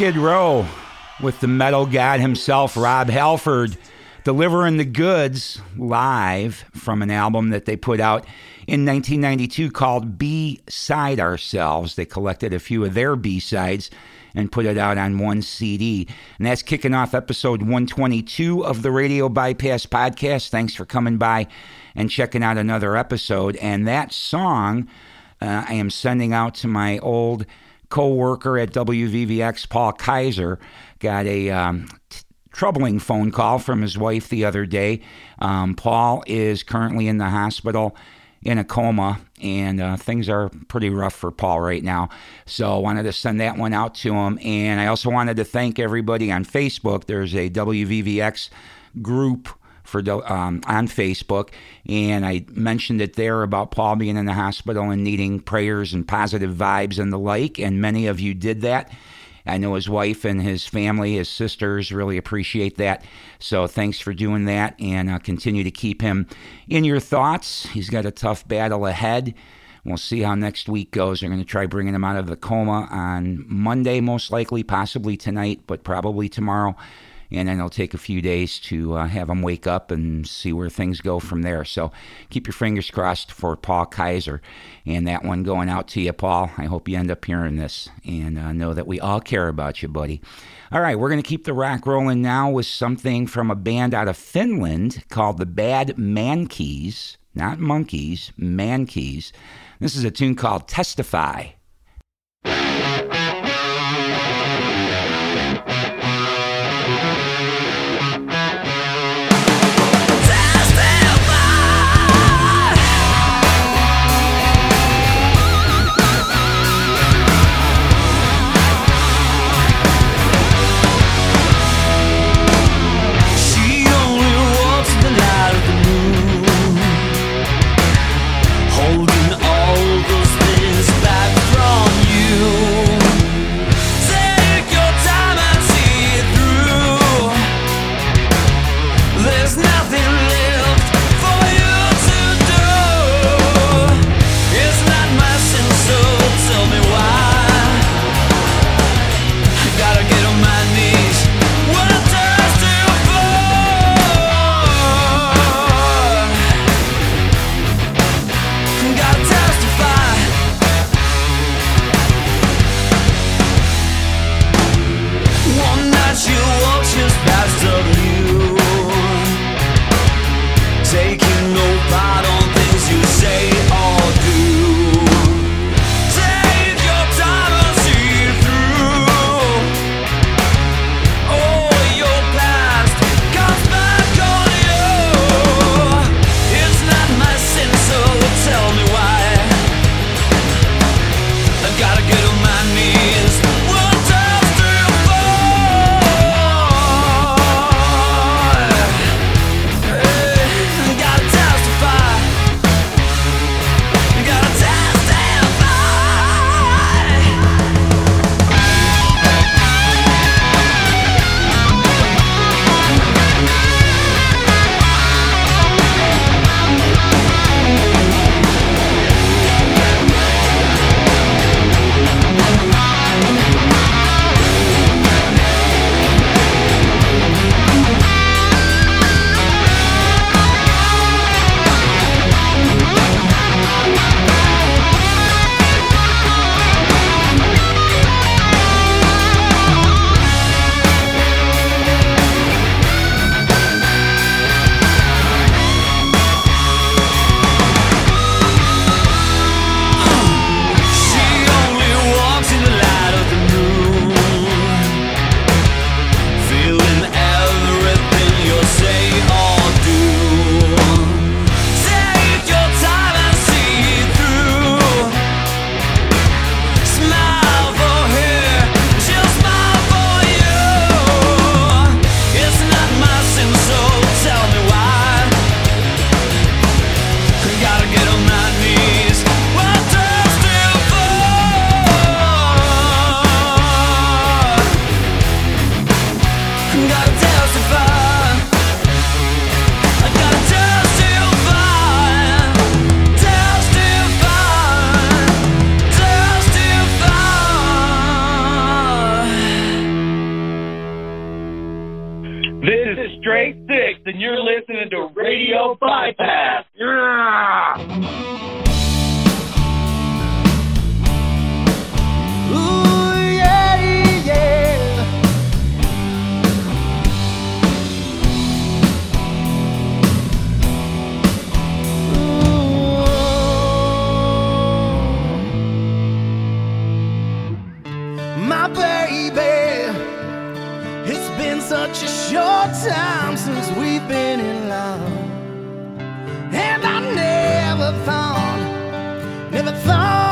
Skid Row with the metal god himself, Rob Halford, delivering the goods live from an album that they put out in 1992 called B Side Ourselves. They collected a few of their B sides and put it out on one CD. And that's kicking off episode 122 of the Radio Bypass podcast. Thanks for coming by and checking out another episode. And that song uh, I am sending out to my old co-worker at WVVX, Paul Kaiser, got a um, t- troubling phone call from his wife the other day. Um, Paul is currently in the hospital in a coma, and uh, things are pretty rough for Paul right now. So I wanted to send that one out to him. And I also wanted to thank everybody on Facebook. There's a WVVX group for the um, on Facebook, and I mentioned it there about Paul being in the hospital and needing prayers and positive vibes and the like. And many of you did that. I know his wife and his family, his sisters really appreciate that. So thanks for doing that, and uh, continue to keep him in your thoughts. He's got a tough battle ahead. We'll see how next week goes. They're going to try bringing him out of the coma on Monday, most likely, possibly tonight, but probably tomorrow. And then it'll take a few days to uh, have him wake up and see where things go from there. So keep your fingers crossed for Paul Kaiser and that one going out to you, Paul. I hope you end up hearing this and uh, know that we all care about you, buddy. All right, we're going to keep the rock rolling now with something from a band out of Finland called the Bad Mankeys, not Monkeys, Mankeys. This is a tune called Testify. Never thought, never thought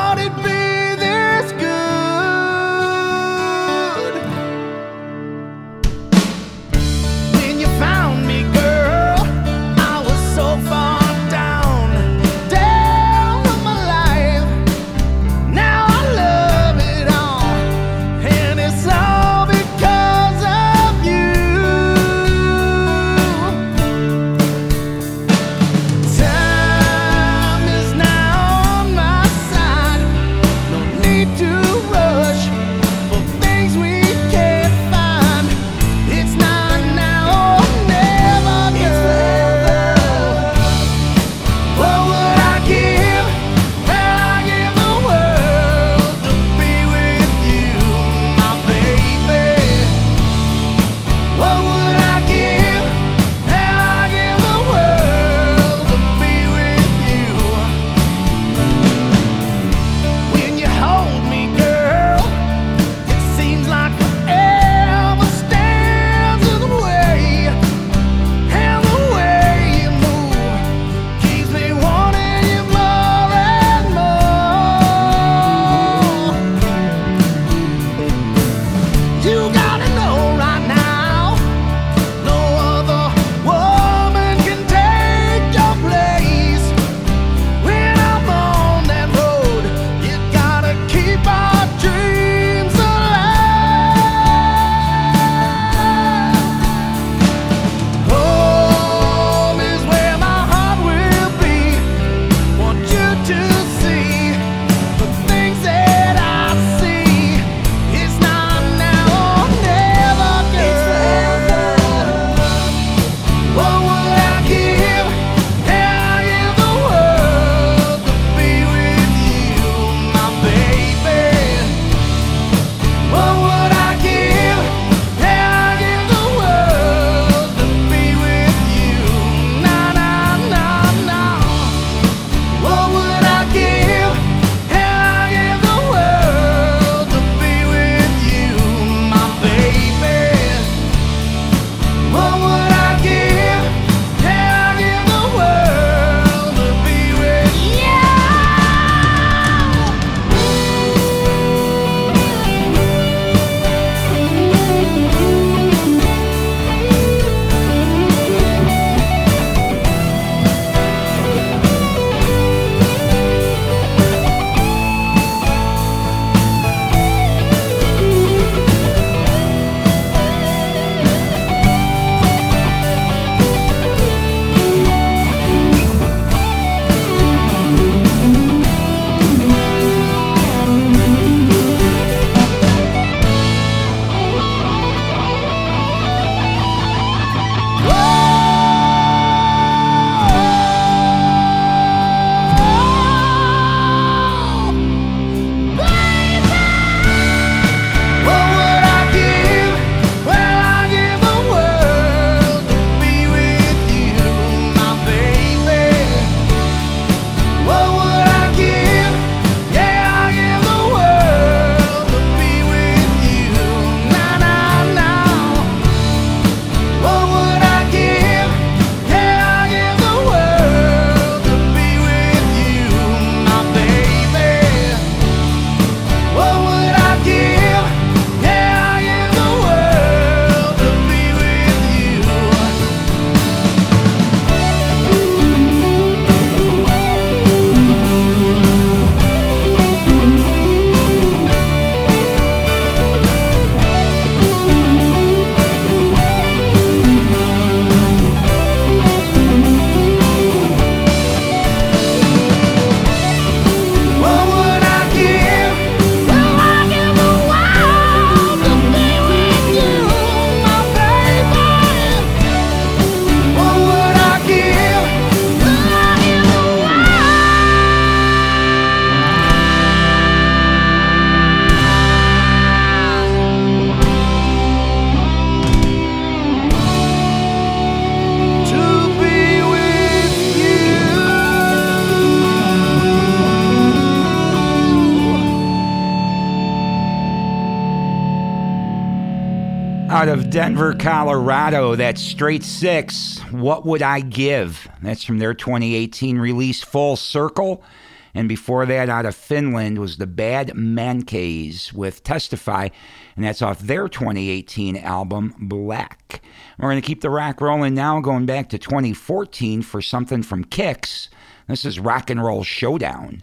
Denver, Colorado. That's straight six. What would I give? That's from their 2018 release, Full Circle. And before that, out of Finland, was the Bad Mankeys with Testify. And that's off their 2018 album, Black. We're going to keep the rock rolling now, going back to 2014 for something from Kix. This is Rock and Roll Showdown.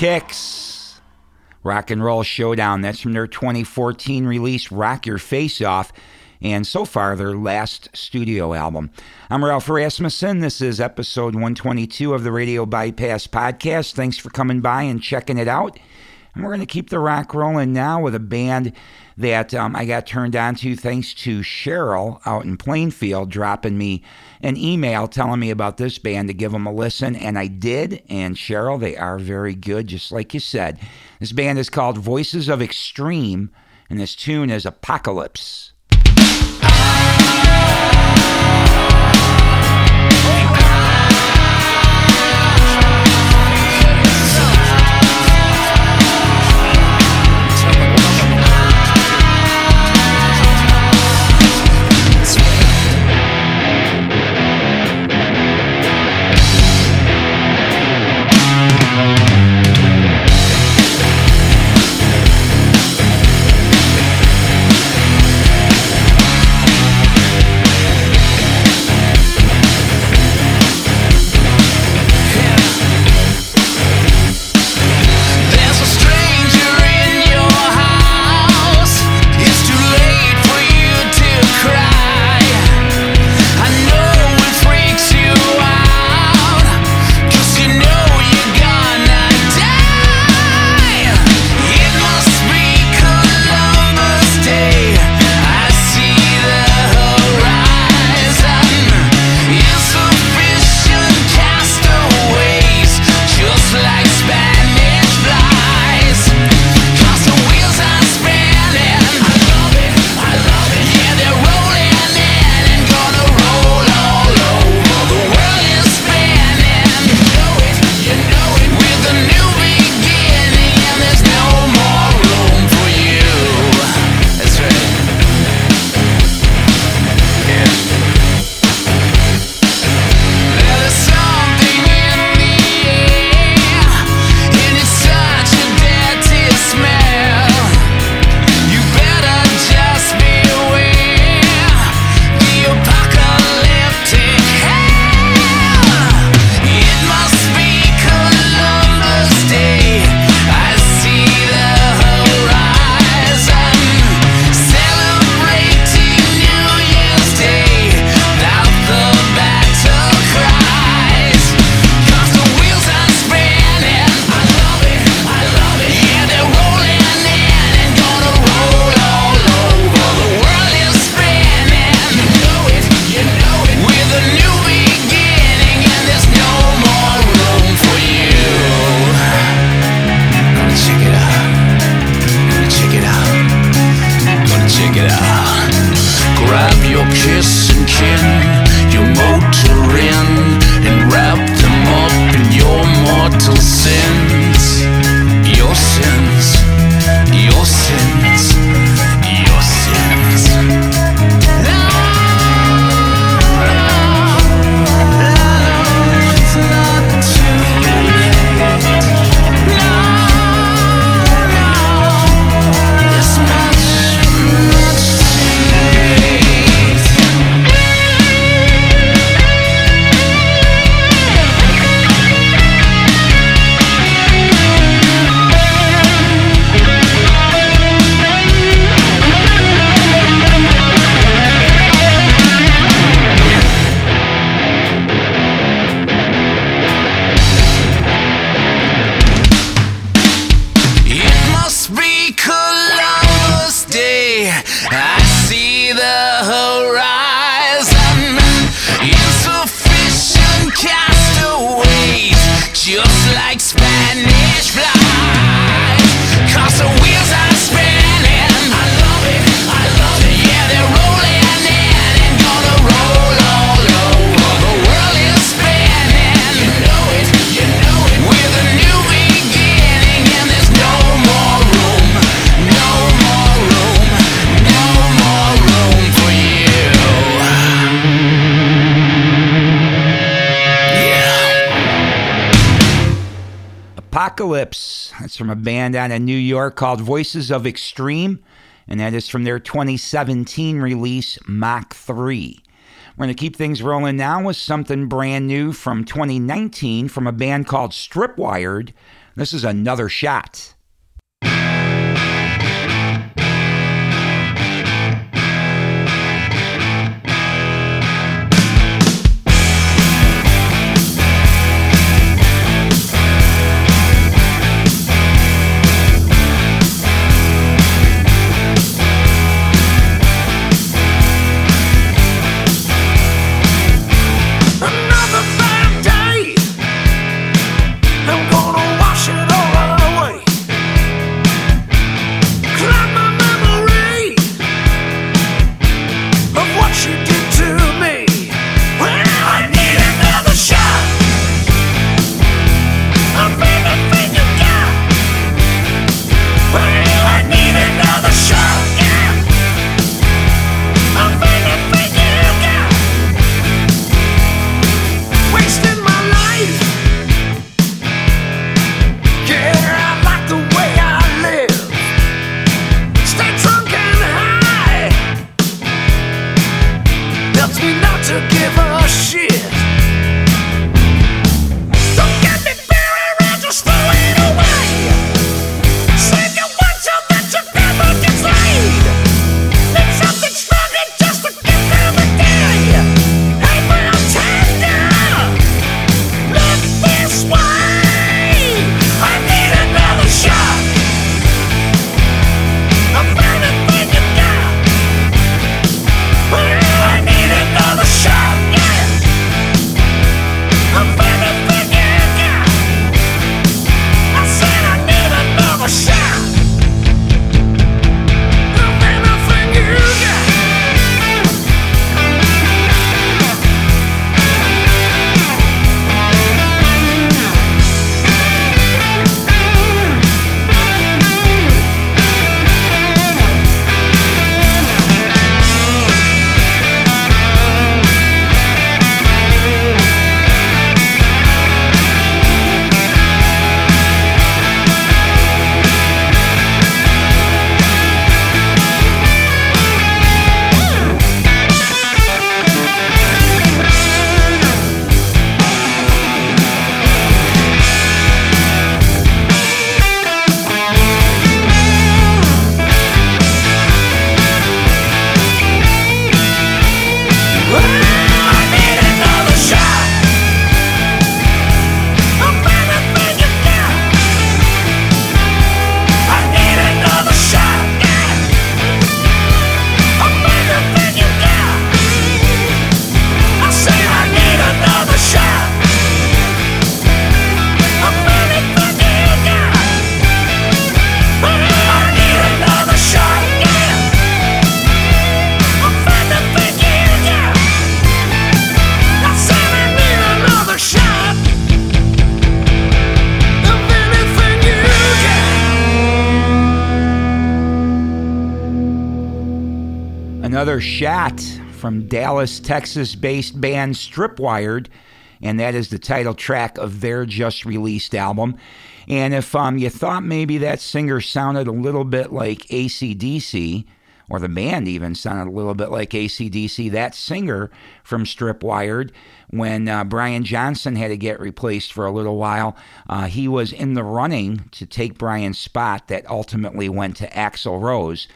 Kix. Rock and Roll Showdown. That's from their 2014 release, Rock Your Face Off, and so far their last studio album. I'm Ralph Rasmussen. This is episode 122 of the Radio Bypass Podcast. Thanks for coming by and checking it out. And we're going to keep the rock rolling now with a band that um, I got turned on to thanks to Cheryl out in Plainfield dropping me an email telling me about this band to give them a listen. And I did. And Cheryl, they are very good, just like you said. This band is called Voices of Extreme, and this tune is Apocalypse. preciosa. Apocalypse. That's from a band out of New York called Voices of Extreme, and that is from their 2017 release, Mach 3. We're going to keep things rolling now with something brand new from 2019 from a band called Stripwired. This is another shot. Shot from Dallas, Texas based band Stripwired, and that is the title track of their just released album. And if um, you thought maybe that singer sounded a little bit like ACDC, or the band even sounded a little bit like ACDC, that singer from Stripwired, when uh, Brian Johnson had to get replaced for a little while, uh, he was in the running to take Brian's spot that ultimately went to Axl Rose.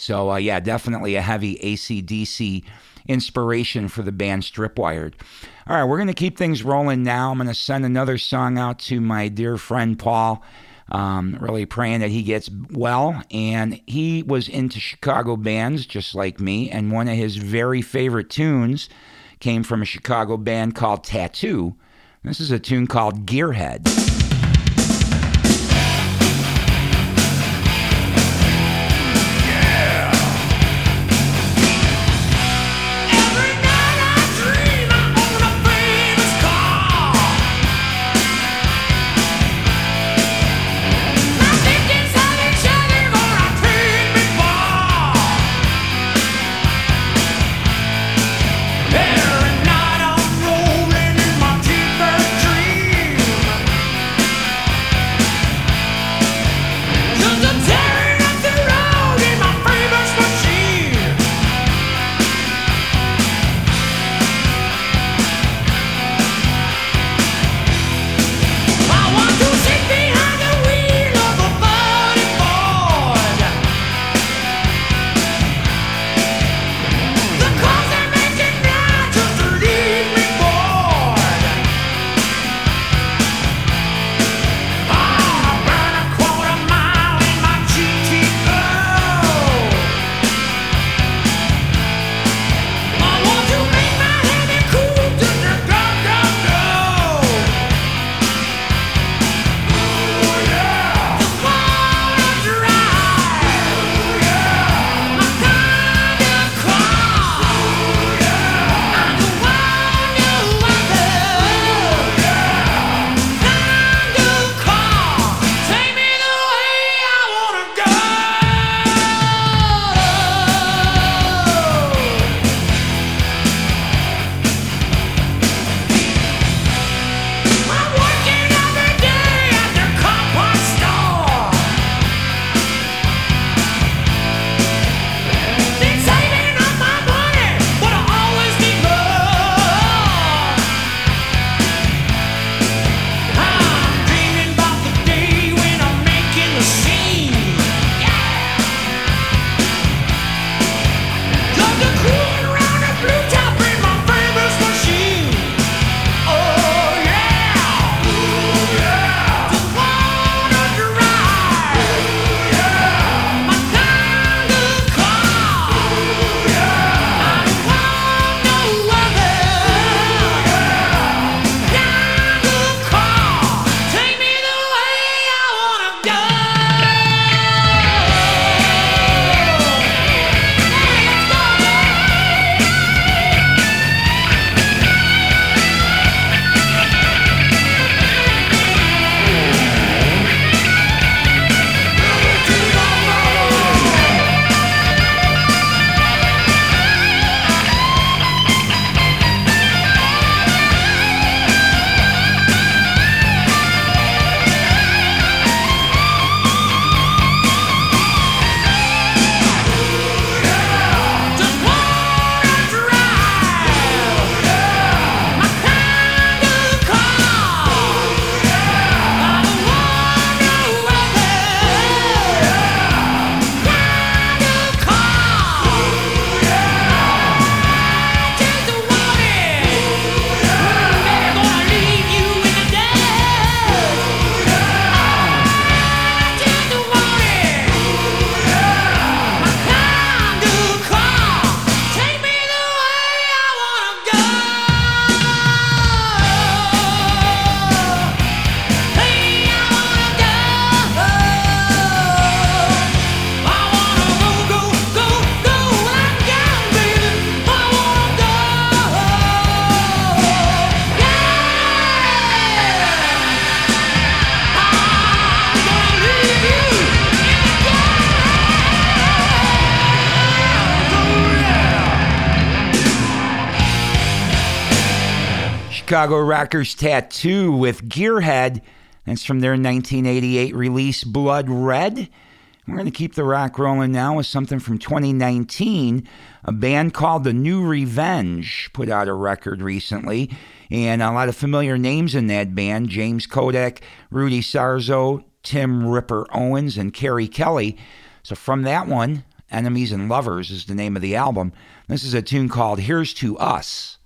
So, uh, yeah, definitely a heavy ACDC inspiration for the band Stripwired. All right, we're going to keep things rolling now. I'm going to send another song out to my dear friend Paul. Um, really praying that he gets well. And he was into Chicago bands just like me. And one of his very favorite tunes came from a Chicago band called Tattoo. This is a tune called Gearhead. Chicago Rockers Tattoo with Gearhead. That's from their 1988 release, Blood Red. We're going to keep the rock rolling now with something from 2019. A band called The New Revenge put out a record recently, and a lot of familiar names in that band James Kodak, Rudy Sarzo, Tim Ripper Owens, and Keri Kelli. So, from that one, Enemies and Lovers is the name of the album. This is a tune called Here's to Us.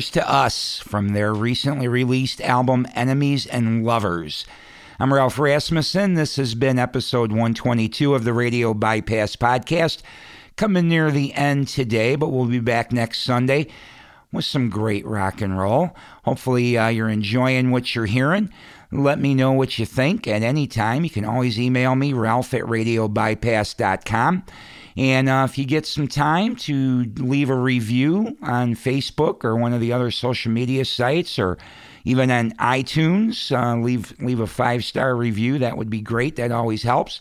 Here's to us from their recently released album Enemies and Lovers. I'm Ralph Rasmussen. This has been episode 122 of the Radio Bypass Podcast. Coming near the end today, but we'll be back next Sunday with some great rock and roll. Hopefully, uh, you're enjoying what you're hearing. Let me know what you think at any time. You can always email me, ralph at radiobypass.com. And uh, if you get some time to leave a review on Facebook or one of the other social media sites or even on iTunes, uh, leave leave a five star review. That would be great. That always helps.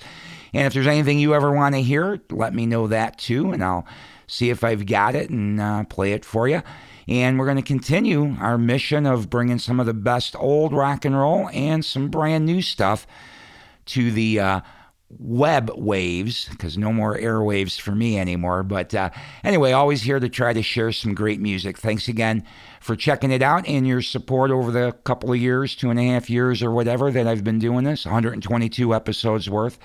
And if there's anything you ever want to hear, let me know that too, and I'll see if I've got it and uh, play it for you. And we're going to continue our mission of bringing some of the best old rock and roll and some brand new stuff to the uh, web waves because no more airwaves for me anymore. But uh, anyway, always here to try to share some great music. Thanks again for checking it out and your support over the couple of years, two and a half years or whatever that I've been doing this, 122 episodes worth.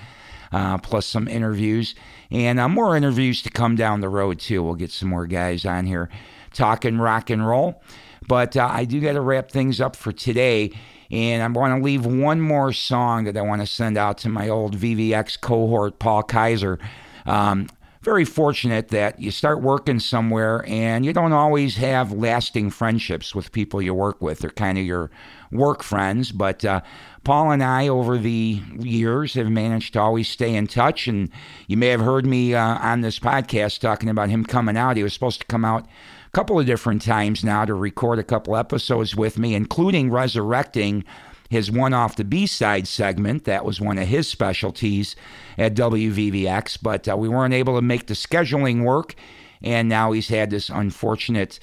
uh, plus some interviews and uh, more interviews to come down the road too. We'll get some more guys on here talking rock and roll. But uh, I do got to wrap things up for today. And I want to leave one more song that I want to send out to my old VVX cohort, Paul Kaiser. Um, very fortunate that you start working somewhere and you don't always have lasting friendships with people you work with. They're kind of your work friends. But uh, Paul and I, over the years, have managed to always stay in touch. And you may have heard me uh, on this podcast talking about him coming out. He was supposed to come out a couple of different times now to record a couple episodes with me, including resurrecting his one off the B side segment. That was one of his specialties at WVVX, but uh, we weren't able to make the scheduling work, and now he's had this unfortunate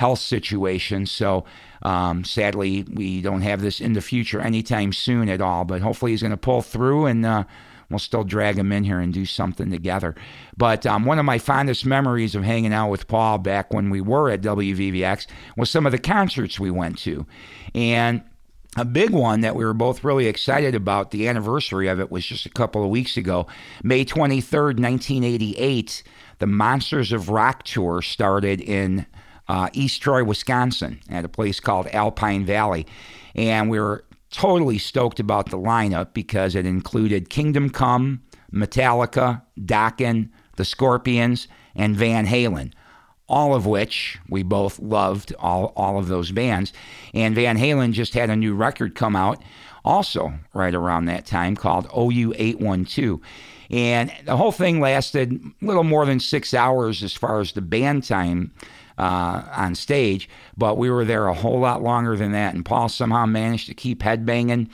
health situation. So um, sadly, we don't have this in the future anytime soon at all, but hopefully he's going to pull through and. Uh, We'll still drag him in here and do something together. But um, one of my fondest memories of hanging out with Paul back when we were at WVVX was some of the concerts we went to. And a big one that we were both really excited about, the anniversary of it was just a couple of weeks ago. May 23rd, 1988, the Monsters of Rock tour started in uh, East Troy, Wisconsin, at a place called Alpine Valley. And we were totally stoked about the lineup because it included Kingdom Come, Metallica, Dokken, The Scorpions, and Van Halen. All of which we both loved, all, all of those bands. And Van Halen just had a new record come out, also right around that time, called OU812. And the whole thing lasted a little more than six hours as far as the band time uh, on stage, but we were there a whole lot longer than that. And Paul somehow managed to keep headbanging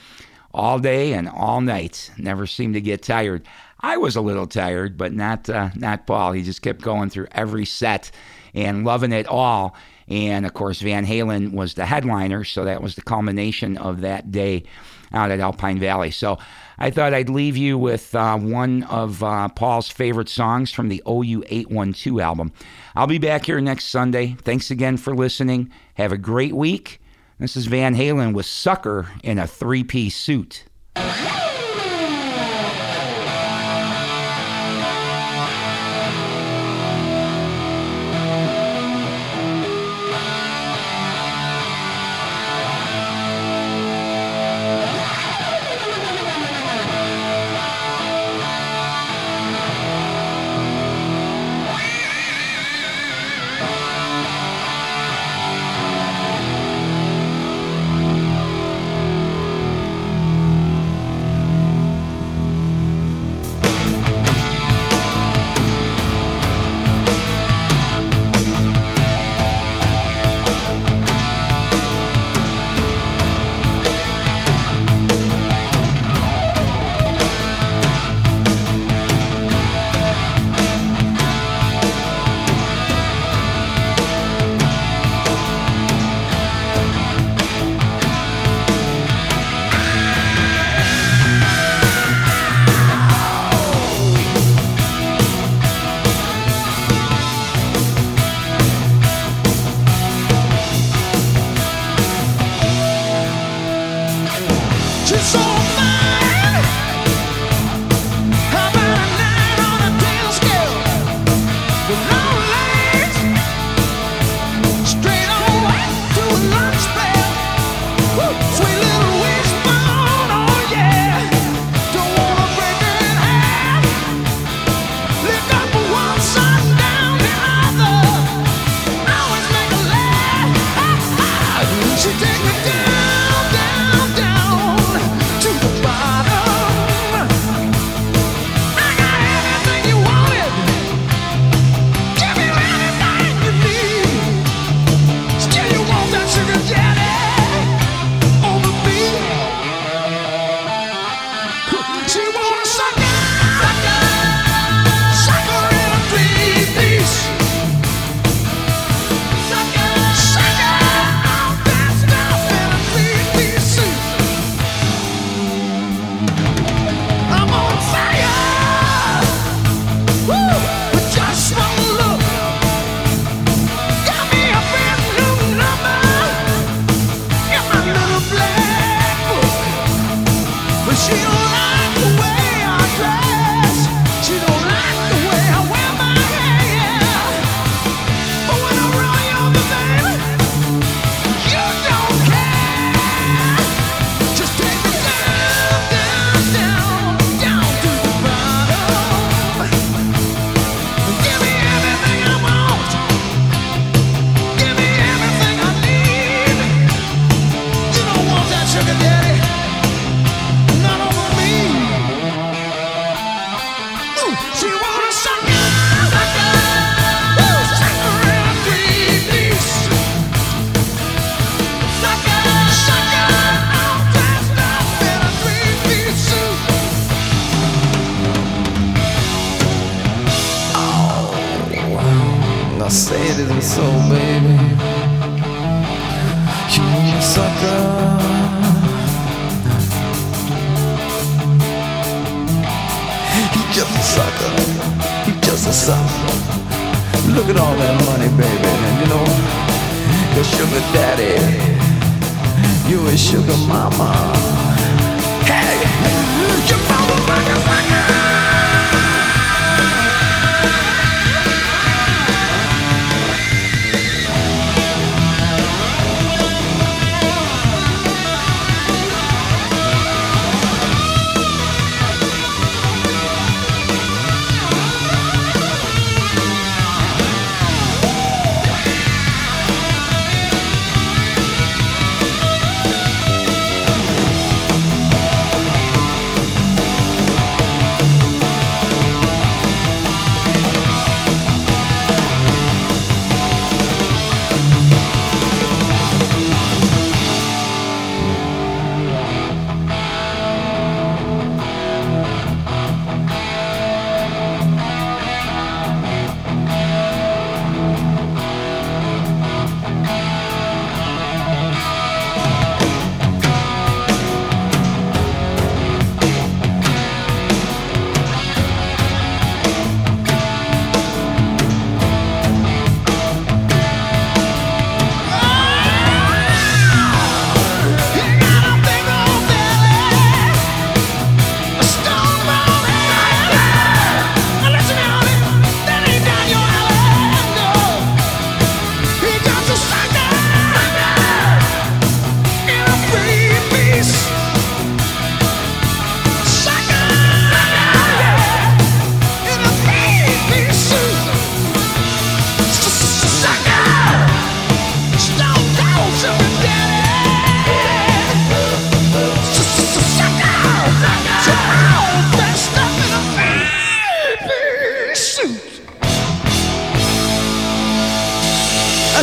all day and all night. Never seemed to get tired. I was a little tired, but not uh, not Paul. He just kept going through every set and loving it all. And of course, Van Halen was the headliner, so that was the culmination of that day out at Alpine Valley. So I thought I'd leave you with uh, one of uh, Paul's favorite songs from the OU 812 album. I'll be back here next Sunday. Thanks again for listening. Have a great week. This is Van Halen with Sucker in a three piece suit.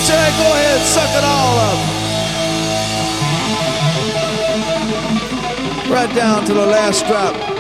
Jay, go ahead, suck it all up. Right down to the last drop.